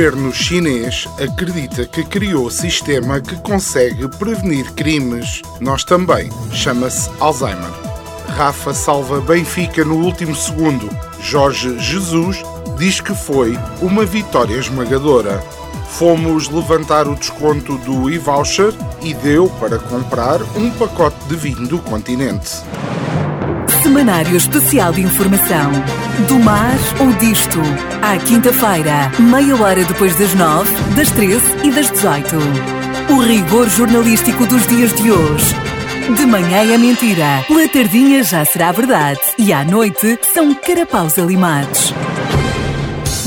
Governo chinês acredita que criou sistema que consegue prevenir crimes. Nós também. Chama-se Alzheimer. Rafa salva Benfica no último segundo. Jorge Jesus diz que foi uma vitória esmagadora. Fomos levantar o desconto do e-voucher e deu para comprar um pacote de vinho do continente. Semanário Especial de Informação. Do mar ou disto. À quinta-feira, meia hora depois das nove, das treze e das dezoito. O rigor jornalístico dos dias de hoje. De manhã é mentira, pela tardinha já será verdade e à noite são carapaus alimados.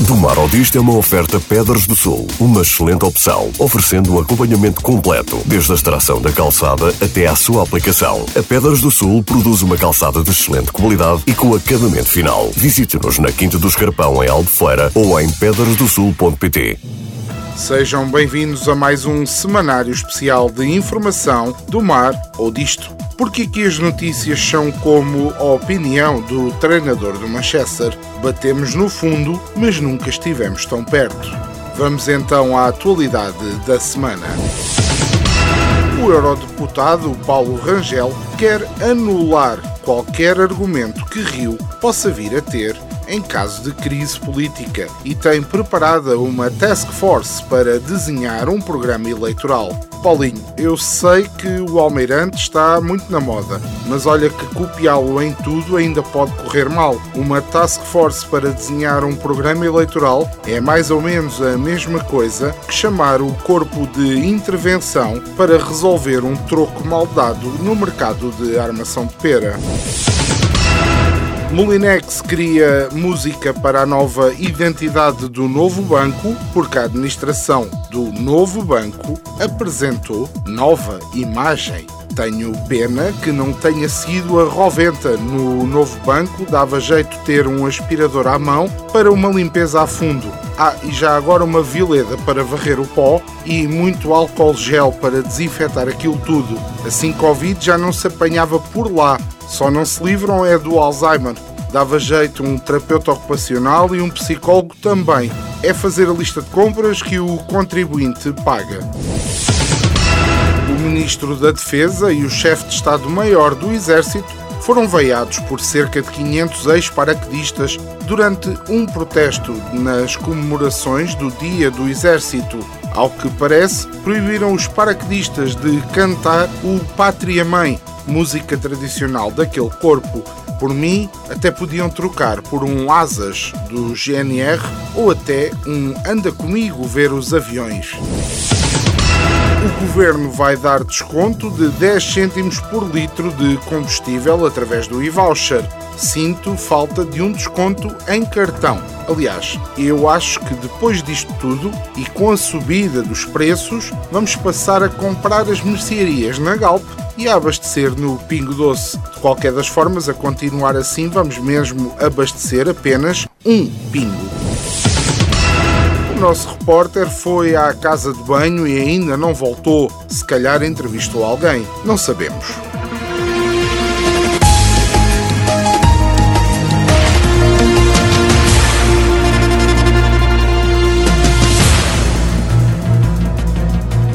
Do Mar ao Disto é uma oferta Pedras do Sul, uma excelente opção, oferecendo um acompanhamento completo, desde a extração da calçada até à sua aplicação. A Pedras do Sul produz uma calçada de excelente qualidade e com acabamento final. Visite-nos na Quinta do Escarpão, em Albufeira, ou em pedrasdosul.pt. Sejam bem-vindos a mais um semanário especial de informação do mar ou disto. Porque aqui as notícias são como a opinião do treinador do Manchester. Batemos no fundo, mas nunca estivemos tão perto. Vamos então à atualidade da semana. O eurodeputado Paulo Rangel quer anular qualquer argumento que Rio possa vir a ter em caso de crise política e tem preparada uma task force para desenhar um programa eleitoral. Paulinho, eu sei que o Almeirante está muito na moda, mas olha que copiá-lo em tudo ainda pode correr mal. Uma task force para desenhar um programa eleitoral é mais ou menos a mesma coisa que chamar o corpo de intervenção para resolver um troco mal dado no mercado de armação de pera. Molinex cria música para a nova identidade do novo banco, porque a administração do novo banco apresentou nova imagem. Tenho pena que não tenha sido a Roventa. No novo banco dava jeito ter um aspirador à mão para uma limpeza a fundo. Ah, e já agora uma vileda para varrer o pó e muito álcool gel para desinfetar aquilo tudo. Assim Covid já não se apanhava por lá. Só não se livram é do Alzheimer. Dava jeito um terapeuta ocupacional e um psicólogo também. É fazer a lista de compras que o contribuinte paga. Ministro da Defesa e o chefe de Estado-Maior do Exército foram veiados por cerca de 500 ex-paraquedistas durante um protesto nas comemorações do Dia do Exército. Ao que parece, proibiram os paraquedistas de cantar o Pátria Mãe, música tradicional daquele corpo. Por mim, até podiam trocar por um Asas do GNR ou até um Anda Comigo ver os aviões. O governo vai dar desconto de 10 cêntimos por litro de combustível através do e-voucher. Sinto falta de um desconto em cartão. Aliás, eu acho que depois disto tudo e com a subida dos preços, vamos passar a comprar as mercearias na Galp e a abastecer no Pingo Doce. De qualquer das formas, a continuar assim, vamos mesmo abastecer apenas um pingo. O nosso repórter foi à casa de banho e ainda não voltou. Se calhar entrevistou alguém, não sabemos.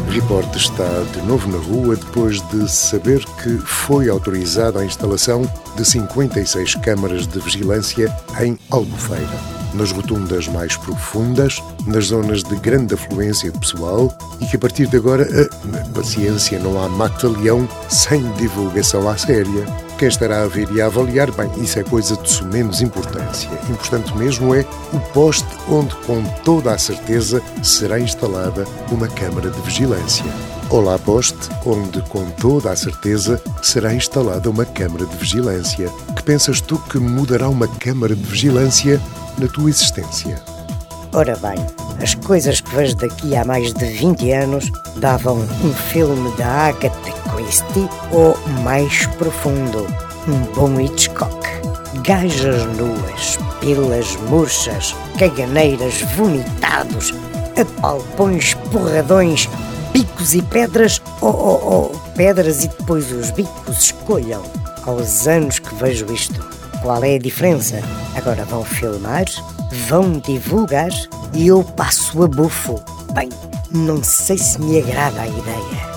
Report está de novo na rua depois de saber que foi autorizada a instalação de 56 câmaras de vigilância em Albufeira nas rotundas mais profundas, nas zonas de grande afluência de pessoal e que a partir de agora, a paciência, não há mata-leão sem divulgação à séria. Quem estará a ver e a avaliar, bem, isso é coisa de sumenos importância. Importante mesmo é o poste onde, com toda a certeza, será instalada uma câmara de vigilância. Olá Poste, onde, com toda a certeza, será instalada uma câmara de vigilância. Que pensas tu que mudará uma câmara de vigilância na tua existência? Ora bem, as coisas que vejo daqui há mais de 20 anos davam um filme da Agatha Christie ou mais profundo, um bom Hitchcock. Gajas nuas, pilas murchas, caganeiras vomitados, apalpões porradões, bicos e pedras ou, ou, ou pedras e depois os bicos escolham. Aos anos que vejo isto, qual é a diferença? Agora vão filmar vão divulgar e eu passo a bufo. Bem, não sei se me agrada a ideia.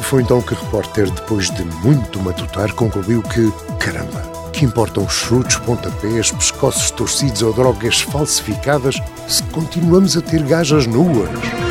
Foi então que o repórter, depois de muito matutar, concluiu que, caramba, que importam chutes, pontapés, pescoços torcidos ou drogas falsificadas se continuamos a ter gajas nuas?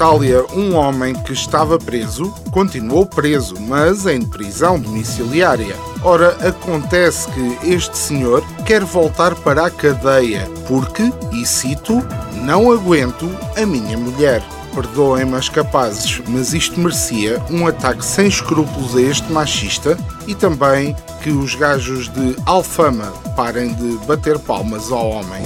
Itália, um homem que estava preso continuou preso, mas em prisão domiciliária. Ora, acontece que este senhor quer voltar para a cadeia porque, e cito, não aguento a minha mulher. Perdoem-me as capazes, mas isto merecia um ataque sem escrúpulos a este machista e também que os gajos de Alfama parem de bater palmas ao homem.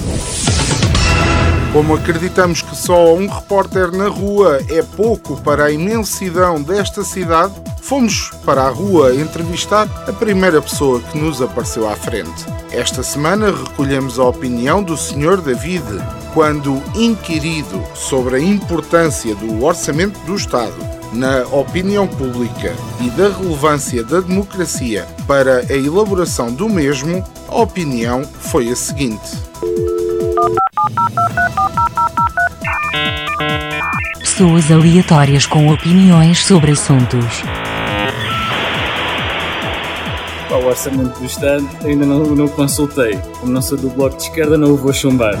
Como acreditamos que só um repórter na rua é pouco para a imensidão desta cidade, fomos para a rua entrevistar a primeira pessoa que nos apareceu à frente. Esta semana recolhemos a opinião do Sr. David, quando inquirido sobre a importância do orçamento do Estado na opinião pública e da relevância da democracia para a elaboração do mesmo, a opinião foi a seguinte. Pessoas aleatórias com opiniões sobre assuntos. o orçamento do Estado ainda não, não consultei. Como não sou do Bloco de Esquerda, não o vou chumbar.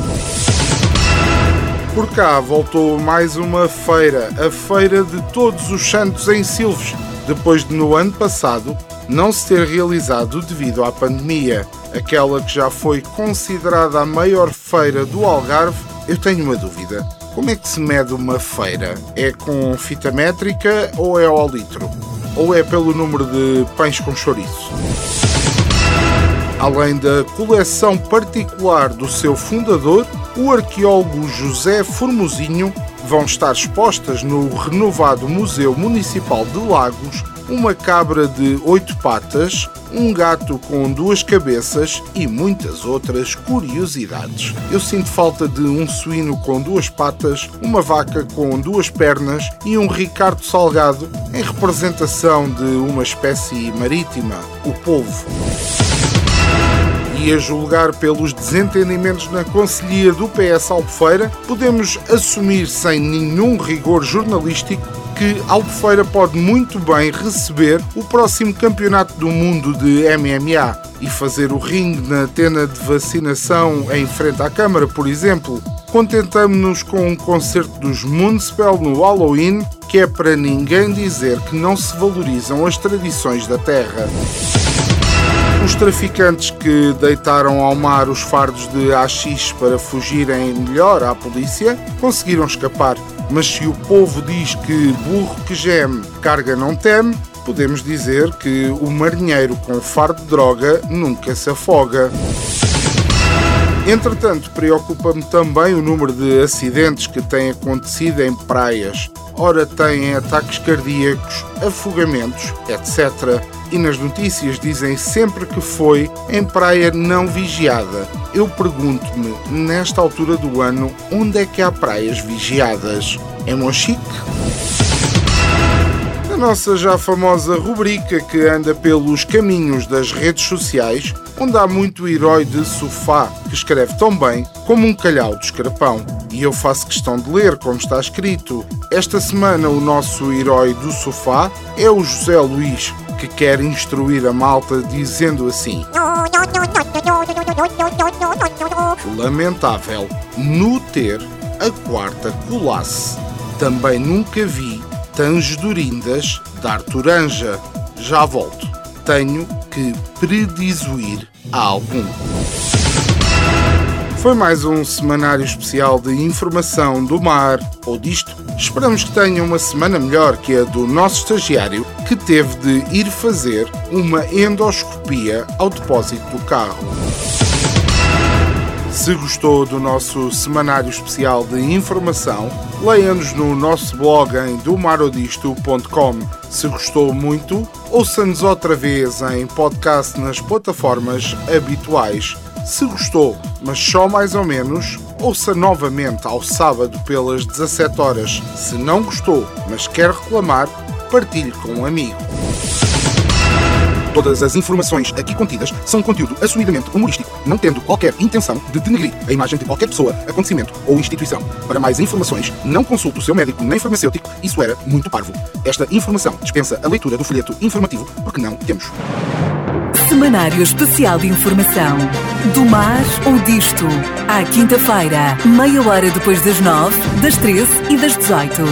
Por cá voltou mais uma feira, a Feira de Todos os Santos em Silves, depois de no ano passado não se ter realizado devido à pandemia. Aquela que já foi considerada a maior feira do Algarve, eu tenho uma dúvida. Como é que se mede uma feira? É com fita métrica ou é ao litro? Ou é pelo número de pães com chouriço? Além da coleção particular do seu fundador, o arqueólogo José Formosinho, vão estar expostas no renovado Museu Municipal de Lagos uma cabra de oito patas, um gato com duas cabeças e muitas outras curiosidades. Eu sinto falta de um suíno com duas patas, uma vaca com duas pernas e um Ricardo Salgado em representação de uma espécie marítima, o polvo. E a julgar pelos desentendimentos na Conselhia do PS Albufeira, podemos assumir sem nenhum rigor jornalístico que Albufeira pode muito bem receber o próximo Campeonato do Mundo de MMA e fazer o ringue na tena de vacinação em frente à Câmara, por exemplo. Contentamos-nos com um concerto dos Moonspell no Halloween, que é para ninguém dizer que não se valorizam as tradições da terra. Os traficantes que deitaram ao mar os fardos de AX para fugirem melhor à polícia conseguiram escapar. Mas se o povo diz que burro que geme, carga não teme, podemos dizer que o marinheiro com fardo de droga nunca se afoga. Entretanto, preocupa-me também o número de acidentes que têm acontecido em praias. Ora, têm ataques cardíacos, afogamentos, etc e nas notícias dizem sempre que foi em praia não vigiada. Eu pergunto-me, nesta altura do ano, onde é que há praias vigiadas? Em Monchique? Nossa já famosa rubrica que anda pelos caminhos das redes sociais, onde há muito herói de sofá que escreve tão bem como um calhau de escarpão. E eu faço questão de ler como está escrito. Esta semana o nosso herói do sofá é o José Luís, que quer instruir a malta dizendo assim: Lamentável no ter a quarta colasse. Também nunca vi tangedorindas dar toranja. Já volto. Tenho que predizuir a algum. Foi mais um semanário especial de informação do mar ou disto. Esperamos que tenham uma semana melhor que a do nosso estagiário que teve de ir fazer uma endoscopia ao depósito do carro. Se gostou do nosso semanário especial de informação, leia-nos no nosso blog em domarodisto.com. Se gostou muito, ouça-nos outra vez em podcast nas plataformas habituais. Se gostou, mas só mais ou menos, ouça novamente ao sábado pelas 17 horas. Se não gostou, mas quer reclamar, partilhe com um amigo. Todas as informações aqui contidas são conteúdo assumidamente humorístico, não tendo qualquer intenção de denegrir a imagem de qualquer pessoa, acontecimento ou instituição. Para mais informações, não consulte o seu médico nem farmacêutico, isso era muito parvo. Esta informação dispensa a leitura do folheto informativo, porque não temos. Semanário Especial de Informação. Do mar ou disto. À quinta-feira, meia hora depois das nove, das treze e das dezoito.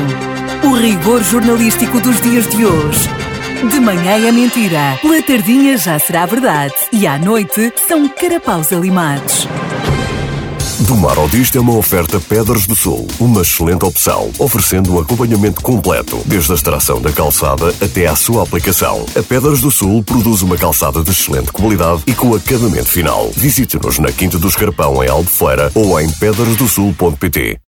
O rigor jornalístico dos dias de hoje. De manhã é mentira, pela tardinha já será verdade e à noite são carapaus alimados. Do Mar ao Disto é uma oferta Pedras do Sul, uma excelente opção, oferecendo um acompanhamento completo, desde a extração da calçada até à sua aplicação. A Pedras do Sul produz uma calçada de excelente qualidade e com acabamento final. Visite-nos na Quinta do Escarpão, em Albufeira, ou em pedrasdosul.pt.